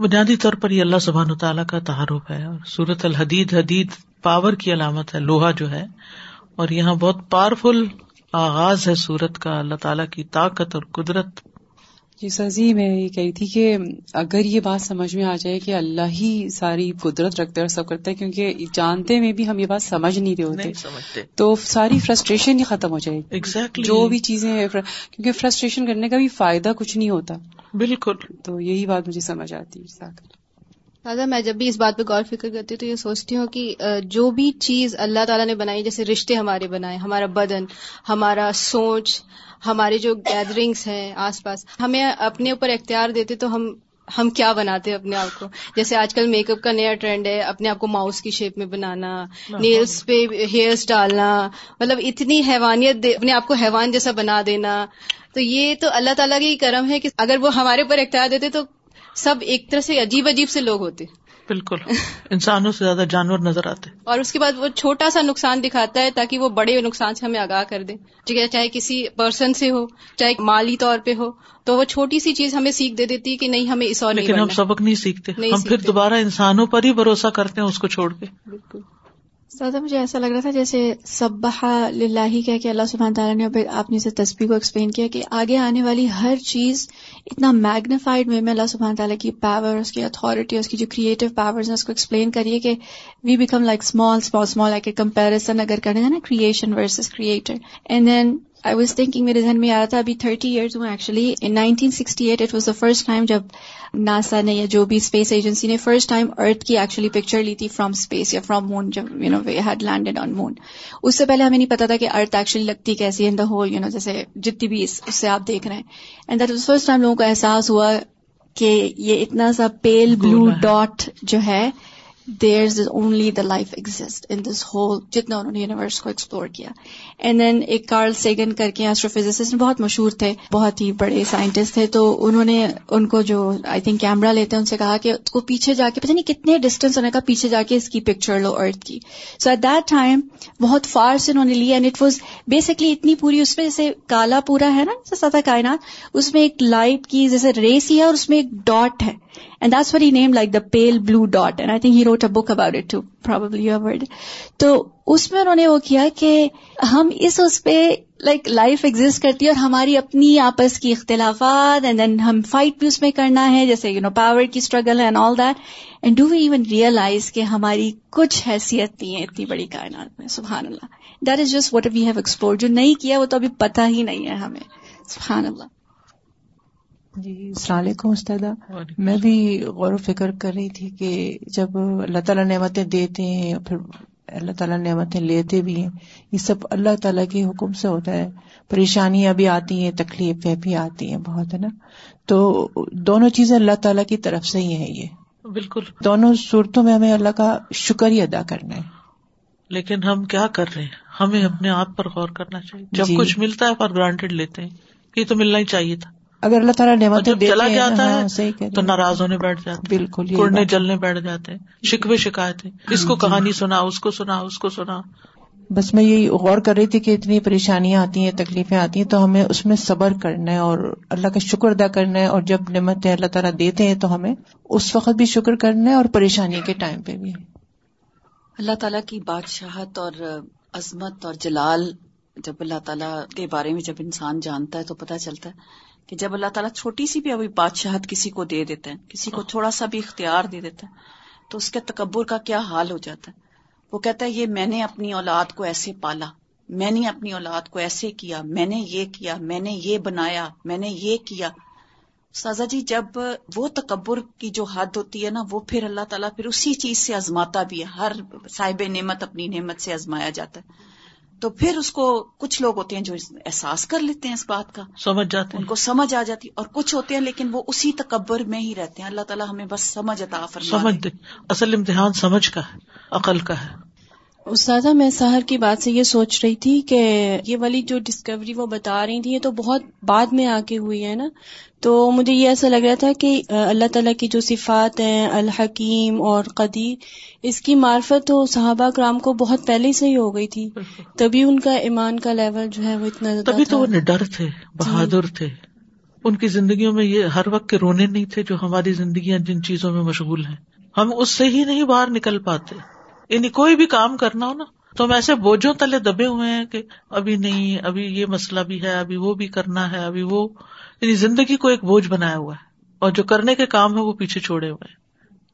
بنیادی طور پر یہ اللہ سبحان تعالیٰ کا تعارف ہے اور سورت الحدید، حدید پاور کی علامت ہے، لوہا جو ہے، اور یہاں بہت پاورفل آغاز ہے سورت کا، اللہ تعالیٰ کی طاقت اور قدرت جی سر جی میں یہ کہی تھی کہ اگر یہ بات سمجھ میں آ جائے کہ اللہ ہی ساری قدرت رکھتا ہے اور سب کرتا ہے کیونکہ جانتے میں بھی ہم یہ بات سمجھ نہیں رہے ہوتے۔ سمجھتے۔ تو ساری فرسٹریشن ہی ختم ہو جائے۔ گی ایگزیکٹلی جو بھی چیزیں کیونکہ فرسٹریشن کرنے کا بھی فائدہ کچھ نہیں ہوتا۔ بالکل۔ تو یہی بات مجھے سمجھ آتی۔ ہے دادا میں جب بھی اس بات پہ غور فکر کرتی ہوں تو یہ سوچتی ہوں کہ جو بھی چیز اللہ تعالیٰ نے بنائی جیسے رشتے ہمارے بنائے ہمارا بدن ہمارا سوچ ہمارے جو گیدرنگس ہیں آس پاس ہمیں اپنے اوپر اختیار دیتے تو ہم ہم کیا بناتے اپنے آپ کو؟ جیسے آج کل میک اپ کا نیا ٹرینڈ ہے اپنے آپ کو ماؤس کی شیپ میں بنانا نیلس پہ ہیئرس ڈالنا مطلب اتنی حیوانیت اپنے آپ کو حیوان جیسا بنا دینا۔ تو یہ تو اللہ تعالیٰ کی کرم ہے کہ اگر وہ ہمارے اوپر اختیار دیتے تو سب ایک طرح سے عجیب عجیب سے لوگ ہوتے بالکل۔ انسانوں سے زیادہ جانور نظر آتے۔ اور اس کے بعد وہ چھوٹا سا نقصان دکھاتا ہے تاکہ وہ بڑے نقصان سے ہمیں آگاہ کر دے۔ چاہے کسی پرسن سے ہو چاہے مالی طور پہ ہو تو وہ چھوٹی سی چیز ہمیں سیکھ دے دیتی کہ نہیں ہمیں اس اور لیکن ہم سبق نہیں سیکھتے۔ ہم پھر دوبارہ انسانوں پر ہی بھروسہ کرتے ہیں اس کو چھوڑ کے۔ بالکل۔ سادہ، مجھے ایسا لگ رہا تھا جیسے سب لاہی کہہ کہ اللہ سبحانہ تعالیٰ نے آپ نے اسے تصویر کو ایکسپلین کیا کہ آگے آنے والی ہر چیز اتنا میگنیفائڈ وے میں اللہ سبحانہ تعالیٰ کی پاور اس کی اتھارٹی اس کی جو کریٹو پاور اس کو ایکسپلین کریے کہ we become like small small small like a comparison اگر کریں گے نا creation versus creator and then I was thinking میرے ذہن میں آ رہا تھا ابھی تھرٹی ایئرز ہوں actually in nineteen sixty eight it was the first time جب ناسا نے یا جو بھی اسپیس ایجنسی نے فرسٹ ٹائم ارتھ کی ایکچولی پکچر لی تھی فرام اسپیس یا فرام مون جب you know had landed on moon اس سے پہلے ہمیں نہیں پتا تھا کہ ارتھ ایکچولی لگتی کیسی ان دا ہول یو نو جیسے جتنی بھی اس سے آپ دیکھ رہے ہیں and that was first time لوگوں کو احساس ہوا کہ یہ اتنا سا پیل بلو ڈاٹ جو ہے there is only the life exist in this whole جتنا انہوں نے یونیورس کو ایکسپلور کیا. اینڈ دین ایک کارل سیگن کر کے ایسٹرو بہت مشہور تھے، بہت ہی بڑے سائنٹسٹ تھے، تو انہوں نے ان کو جو آئی تھنک کیمرا لیتے ہیں، ان سے کہا کہ اس کو پیچھے جا کے، پتہ نہیں کتنے ڈسٹینس ہونے کا پیچھے جا کے اس کی پکچر لو ارتھ کی. سو ایٹ دیٹ ٹائم بہت فار سے انہوں نے لیا اینڈ اٹ واز بیسکلی اتنی پوری، اس میں جیسے کالا پورا ہے نا جیسے سطح کائنات، اس میں ایک لائٹ کی، جیسے ریس ہی ہے، اور اس میں ایک ڈاٹ ہے. And that's very name like the pale blue dot and I think he wrote a book about it too probably word تو اس میں انہوں نے وہ کیا کہ ہم اس اس پہ لائک لائف ایگزٹ کرتی ہے اور ہماری اپنی آپس کی اختلافات اینڈ دین ہم فائٹ بھی اس میں کرنا ہے جیسے یو نو پاور کی struggle and all that and do we even realize کہ ہماری کچھ حیثیت نہیں ہے اتنی بڑی کائنات میں سبحان اللہ that is just what we have explore جو نہیں کیا وہ تو ابھی پتہ ہی نہیں ہے ہمیں سبحان اللہ جی السلام علیکم استادا میں بھی غور و فکر کر رہی تھی کہ جب اللہ تعالیٰ نعمتیں دیتے ہیں پھر اللہ تعالیٰ نعمتیں لیتے بھی ہیں یہ سب اللہ تعالیٰ کے حکم سے ہوتا ہے۔ پریشانیاں بھی آتی ہیں تکلیفیں بھی آتی ہیں بہت ہے نا؟ تو دونوں چیزیں اللہ تعالیٰ کی طرف سے ہی ہیں یہ۔ بالکل۔ دونوں صورتوں میں ہمیں اللہ کا شکر ہی ادا کرنا ہے۔ لیکن ہم کیا کر رہے ہیں؟ ہمیں اپنے آپ پر غور کرنا چاہیے۔ جب جی۔ کچھ ملتا ہے فار گرانٹیڈ لیتے ہیں یہ تو ملنا ہی چاہیے تھا۔ اگر اللہ تعالیٰ نعمتیں چلا جاتا ہے ہاں، تو ناراض ہونے بیٹھ جاتے بالکل اڑنے جلنے بیٹھ جاتے ہیں شکوے شکایتیں۔ اس کو کہانی۔ سنا اس کو سنا اس کو سنا۔ بس میں یہی غور کر رہی تھی کہ اتنی پریشانیاں آتی ہیں تکلیفیں آتی ہیں تو ہمیں اس میں صبر کرنا ہے اور اللہ کا شکر ادا کرنا ہے اور جب نعمتیں اللہ تعالیٰ دیتے ہیں تو ہمیں اس وقت بھی شکر کرنا ہے اور پریشانی کے ٹائم پہ بھی۔ اللہ تعالیٰ کی بادشاہت اور عظمت اور جلال جب اللہ تعالیٰ کے بارے میں جب انسان جانتا ہے تو پتہ چلتا ہے کہ جب اللہ تعالیٰ چھوٹی سی بھی ابھی بادشاہت کسی کو دے دیتے ہیں، کسی کو تھوڑا سا بھی اختیار دے دیتا ہے تو اس کے تکبر کا کیا حال ہو جاتا ہے؟ وہ کہتا ہے، یہ میں نے اپنی اولاد کو ایسے پالا، میں نے اپنی اولاد کو ایسے کیا، میں نے یہ کیا، میں نے یہ بنایا، میں نے یہ کیا۔ سازا جی جب وہ تکبر کی جو حد ہوتی ہے نا، وہ پھر اللہ تعالیٰ پھر اسی چیز سے آزماتا بھی ہے، ہر صاحب نعمت اپنی نعمت سے آزمایا جاتا ہے۔ تو پھر اس کو کچھ لوگ ہوتے ہیں جو احساس کر لیتے ہیں اس بات کا سمجھ جاتے ہیں۔ ان کو سمجھ آ جاتی اور کچھ ہوتے ہیں لیکن وہ اسی تکبر میں ہی رہتے ہیں۔ اللہ تعالیٰ ہمیں بس سمجھ عطا سمجھ دے۔ اصل امتحان سمجھ کا ہے عقل کا ہے۔ استاذہ میں سہر کی بات سے یہ سوچ رہی تھی کہ یہ والی جو ڈسکوری وہ بتا رہی تھی یہ تو بہت بعد میں آ کے ہوئی ہے نا۔ تو مجھے یہ ایسا لگ رہا تھا کہ اللہ تعالیٰ کی جو صفات ہیں الحکیم اور قدیر اس کی معرفت تو صحابہ کرام کو بہت پہلے سے ہی ہو گئی تھی۔ تبھی ان کا ایمان کا لیول جو ہے وہ اتنا تبھی تو وہ ڈر تھے بہادر جی۔ تھے۔ ان کی زندگیوں میں یہ ہر وقت کے رونے نہیں تھے جو ہماری زندگیاں جن چیزوں میں مشغول ہیں۔ ہم اس سے ہی نہیں باہر نکل پاتے۔ یعنی کوئی بھی کام کرنا ہو نا، تو ہم ایسے بوجھوں تلے دبے ہوئے ہیں کہ ابھی نہیں، ابھی یہ مسئلہ بھی ہے، ابھی وہ بھی کرنا ہے، ابھی وہ۔ یعنی زندگی کو ایک بوجھ بنایا ہوا ہے، اور جو کرنے کے کام ہے وہ پیچھے چھوڑے ہوئے ہیں۔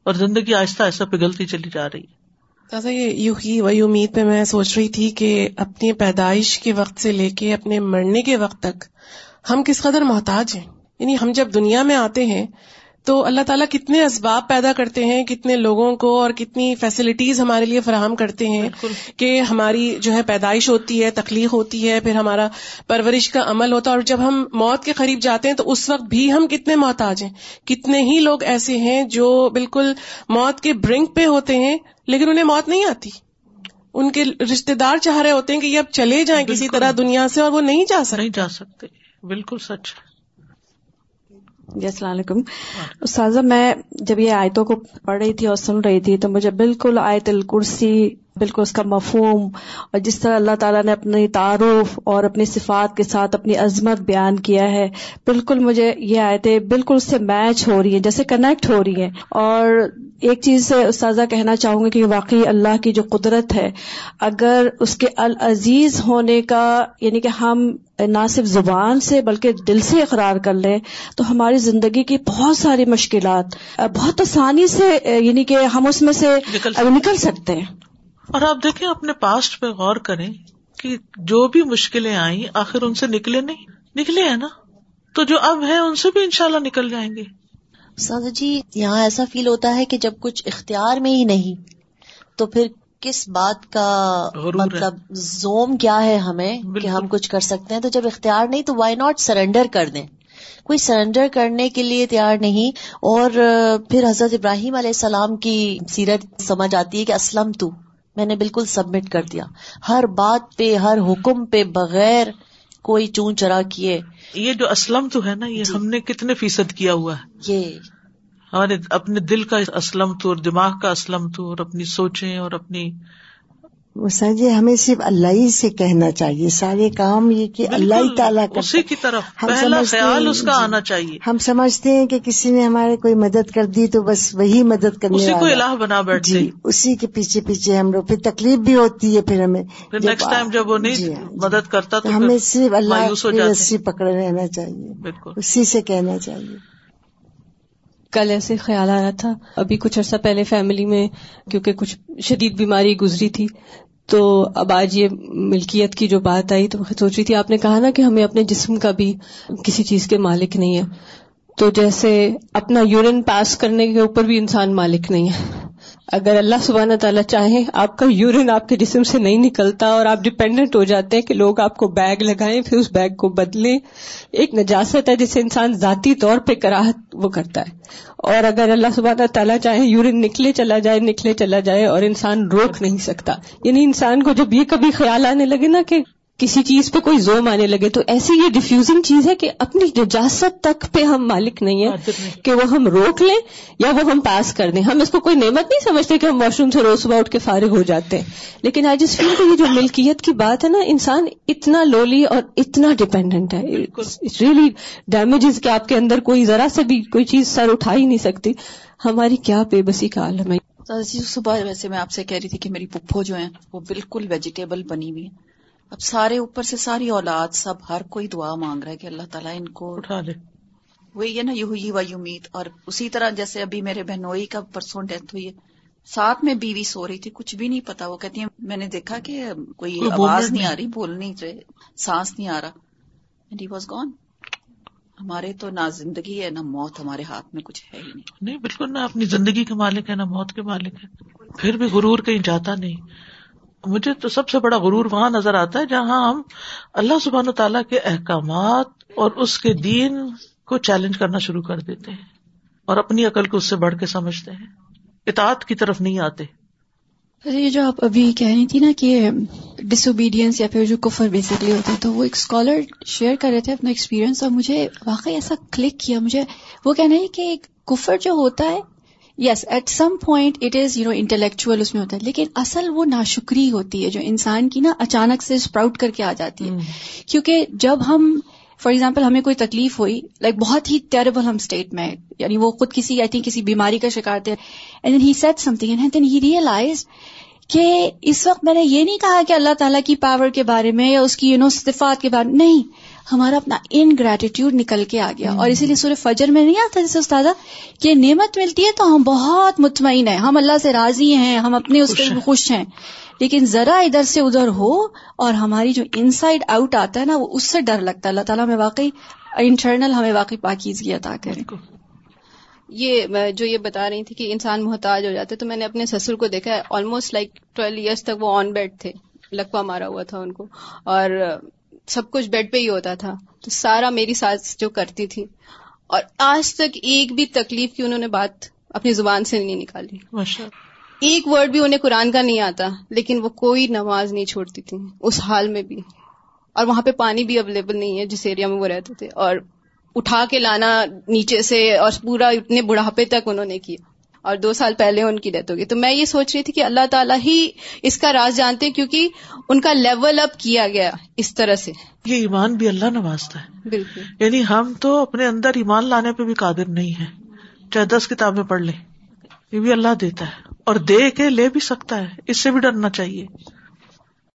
اور زندگی آہستہ آہستہ پگھلتی چلی جا رہی ہے۔ تازہ یہ ہی وہی امید پہ میں سوچ رہی تھی کہ اپنی پیدائش کے وقت سے لے کے اپنے مرنے کے وقت تک ہم کس قدر محتاج ہیں۔ یعنی ہم جب دنیا میں آتے ہیں تو اللہ تعالیٰ کتنے اسباب پیدا کرتے ہیں کتنے لوگوں کو اور کتنی فیسلٹیز ہمارے لیے فراہم کرتے ہیں کہ ہماری جو ہے پیدائش ہوتی ہے تخلیق ہوتی ہے پھر ہمارا پرورش کا عمل ہوتا ہے۔ اور جب ہم موت کے قریب جاتے ہیں تو اس وقت بھی ہم کتنے محتاج ہیں۔ کتنے ہی لوگ ایسے ہیں جو بالکل موت کے برنک پہ ہوتے ہیں لیکن انہیں موت نہیں آتی۔ ان کے رشتے دار چاہ رہے ہوتے ہیں کہ یہ اب چلے جائیں کسی طرح دنیا سے اور وہ نہیں جا سکتے۔ نہیں جا سکتے۔ بالکل سچ۔ جی السلام علیکم۔ استاذہ میں جب یہ آیتوں کو پڑھ رہی تھی اور سن رہی تھی تو مجھے بالکل آیت الکرسی بالکل اس کا مفہوم اور جس طرح اللہ تعالیٰ نے اپنی تعارف اور اپنی صفات کے ساتھ اپنی عظمت بیان کیا ہے بالکل مجھے یہ آیتیں بالکل اس سے میچ ہو رہی ہیں جیسے کنیکٹ ہو رہی ہیں۔ اور ایک چیز سے استاذہ کہنا چاہوں گی کہ واقعی اللہ کی جو قدرت ہے اگر اس کے العزیز ہونے کا یعنی کہ ہم نہ صرف زبان سے بلکہ دل سے اقرار کر لیں تو ہماری زندگی کی بہت ساری مشکلات بہت آسانی سے یعنی کہ ہم اس میں سے نکل سکتے ہیں۔ اور آپ دیکھیں اپنے پاسٹ پہ غور کریں کہ جو بھی مشکلیں آئیں آخر ان سے نکلے نہیں۔ نکلے ہیں نا؟ تو جو اب ہے ان سے بھی انشاءاللہ نکل جائیں گے۔ سادہ جی یہاں ایسا فیل ہوتا ہے کہ جب کچھ اختیار میں ہی نہیں تو پھر کس بات کا مطلب زوم کیا ہے ہمیں کہ ہم کچھ کر سکتے ہیں؟ تو جب اختیار نہیں تو وائی ناٹ سرینڈر کر دیں؟ کوئی سرینڈر کرنے کے لیے تیار نہیں۔ اور پھر حضرت ابراہیم علیہ السلام کی سیرت سمجھ آتی ہے کہ اسلم تو۔ میں نے بالکل سبمٹ کر دیا۔ ہر بات پہ ہر حکم پہ بغیر کوئی چون چرا کیے۔ یہ جو اسلم تو ہے نا یہ جی۔ ہم نے کتنے فیصد کیا ہوا ہے؟ یہ۔ ہمارے اپنے دل کا اسلم تو اور دماغ کا اسلم تو اور اپنی سوچیں اور اپنی جی ہمیں صرف اللہ ہی سے کہنا چاہیے۔ سارے کام یہ کہ اللہ ہی تعالیٰ اسی کی طرف۔ پہلا خیال اس کا جی، آنا چاہیے۔ ہم سمجھتے ہیں کہ کسی نے ہمارے کوئی مدد کر دی تو بس وہی مدد کرنے اسی کو الہ بنا بیٹھتے۔ جی اسی کے پیچھے پیچھے ہم لوگ پھر تکلیف بھی ہوتی ہے پھر ہمیں نیکسٹ ٹائم جب وہ نہیں جی ہاں، جی۔ مدد کرتا تو ہمیں صرف اللہ رسی پکڑے رہنا چاہیے۔ بالکل۔ اسی سے کہنا چاہیے۔ کل ایسے خیال آ رہا تھا، ابھی کچھ عرصہ پہلے فیملی میں کیونکہ کچھ شدید بیماری گزری تھی، تو اب آج یہ ملکیت کی جو بات آئی تو میں سوچ رہی تھی، آپ نے کہا نا کہ ہمیں اپنے جسم کا بھی کسی چیز کے مالک نہیں ہے۔ تو جیسے اپنا یورین پاس کرنے کے اوپر بھی انسان مالک نہیں ہے۔ اگر اللہ سبحانہ تعالیٰ چاہیں آپ کا یورین آپ کے جسم سے نہیں نکلتا اور آپ ڈپینڈنٹ ہو جاتے ہیں کہ لوگ آپ کو بیگ لگائیں، پھر اس بیگ کو بدلیں۔ ایک نجاست ہے جسے انسان ذاتی طور پہ کراہت وہ کرتا ہے۔ اور اگر اللہ سبحانہ تعالیٰ چاہے، یورین نکلے چلا جائے، نکلے چلا جائے اور انسان روک نہیں سکتا۔ یعنی انسان کو جب یہ کبھی خیال آنے لگے نا کہ کسی چیز پہ کوئی زوم آنے لگے تو ایسی یہ ڈیفیوزنگ چیز ہے کہ اپنی نجاست تک پہ ہم مالک نہیں ہے کہ وہ ہم روک لیں یا وہ ہم پاس کر دیں۔ ہم اس کو کوئی نعمت نہیں سمجھتے کہ ہم واش روم سے روز صبح اٹھ کے فارغ ہو جاتے ہیں۔ لیکن آج اس فیل کو یہ جو ملکیت کی بات ہے نا انسان اتنا لولی اور اتنا ڈپینڈنٹ ہے۔ ریئلی ڈیمیجز کہ آپ کے اندر کوئی ذرا سے بھی کوئی چیز سر اٹھا ہی نہیں سکتی۔ ہماری کیا بے بسی کا عالم ہے۔ صبح ویسے میں آپ سے کہہ رہی تھی کہ میری پپھو جو ہیں وہ بالکل ویجیٹیبل بنی ہوئی ہیں۔ اب سارے اوپر سے ساری اولاد سب ہر کوئی دعا مانگ رہا ہے کہ اللہ تعالیٰ ان کو اٹھا دے۔ وہی ہے نا یو ہی وی امید اور اسی طرح جیسے ابھی میرے بہنوئی کا پرسوں ڈیتھ ہوئی ہے۔ ساتھ میں بیوی سو رہی تھی کچھ بھی نہیں پتا۔ وہ کہتی ہیں میں نے دیکھا کہ کوئی آواز نہیں آ رہی بول نہیں رہے سانس نہیں آ رہا۔ اینڈ ہی واز گون ہمارے تو نہ زندگی ہے نہ موت ہمارے ہاتھ میں کچھ ہے ہی نہیں۔ نہیں بالکل نہ اپنی زندگی کے مالک ہے نہ موت کے مالک ہے۔ پھر بھی غرور کہیں جاتا نہیں۔ مجھے تو سب سے بڑا غرور وہاں نظر آتا ہے جہاں ہم اللہ سبحان تعالیٰ کے احکامات اور اس کے دین کو چیلنج کرنا شروع کر دیتے ہیں اور اپنی عقل کو اس سے بڑھ کے سمجھتے ہیں۔ اطاعت کی طرف نہیں آتے۔ یہ جو آپ ابھی کہہ رہی تھی نا کہ ڈس اوبیڈینس یا پھر جو کفر بیسکلی ہوتا ہے، تو وہ ایک اسکالر شیئر کر رہے تھے اپنا ایکسپیرینس اور مجھے واقعی ایسا کلک کیا۔ مجھے وہ کہنا ہے کہ کفر جو ہوتا ہے yes at some point it is you know intellectual اس میں ہوتا ہے لیکن اصل وہ ناشکری ہوتی ہے جو انسان کی نا اچانک سے اسپراؤٹ کر کے آ جاتی ہے. کیونکہ جب ہم فار ایگزامپل ہمیں کوئی تکلیف ہوئی لائک بہت ہی ٹیریبل ہم اسٹیٹ میں یعنی وہ خود کسی آئی تھنک کسی بیماری کا شکار تھے. And then he set something and then he realize کہ اس وقت میں نے یہ نہیں کہا کہ اللہ تعالیٰ کی پاور کے بارے میں یا اس کی یو نو صفات کے بارے میں نہیں. ہمارا اپنا ان گریٹیٹیوڈ نکل کے آ گیا۔ اور اسی لیے سورہ فجر میں نہیں آتا جیسے استاد کہ نعمت ملتی ہے تو ہم بہت مطمئن ہیں۔ ہم اللہ سے راضی ہیں ہم اپنے اس کے خوش ہیں۔ لیکن ذرا ادھر سے ادھر ہو اور ہماری جو ان سائڈ آؤٹ آتا ہے نا وہ اس سے ڈر لگتا ہے۔ اللہ تعالیٰ میں واقعی انٹرنل ہمیں واقعی پاکیزگی عطا کرے۔ یہ جو یہ بتا رہی تھی کہ انسان محتاج ہو جاتے تو میں نے اپنے سسر کو دیکھا ہے آلموسٹ لائک ٹویلو ایئرس تک وہ آن بیڈ تھے لکوا مارا ہوا تھا ان کو۔ اور سب کچھ بیڈ پہ ہی ہوتا تھا۔ تو سارا میری ساس جو کرتی تھی۔ اور آج تک ایک بھی تکلیف کی انہوں نے بات اپنی زبان سے نہیں نکالی۔ ایک ورڈ بھی انہیں قرآن کا نہیں آتا لیکن وہ کوئی نماز نہیں چھوڑتی تھی اس حال میں بھی۔ اور وہاں پہ پانی بھی اویلیبل نہیں ہے جس ایریا میں وہ رہتے تھے۔ اور اٹھا کے لانا نیچے سے اور پورا اتنے بڑھاپے تک انہوں نے کیا۔ اور دو سال پہلے ان کی ڈیتھ ہوگی تو میں یہ سوچ رہی تھی کہ اللہ تعالیٰ ہی اس کا راز جانتے کیونکہ ان کا لیول اپ کیا گیا اس طرح سے۔ یہ ایمان بھی اللہ نوازتا ہے۔ بالکل۔ یعنی ہم تو اپنے اندر ایمان لانے پہ بھی قادر نہیں ہے چاہے دس کتابیں پڑھ لیں یہ بھی اللہ دیتا ہے۔ اور دے کے لے بھی سکتا ہے۔ اس سے بھی ڈرنا چاہیے۔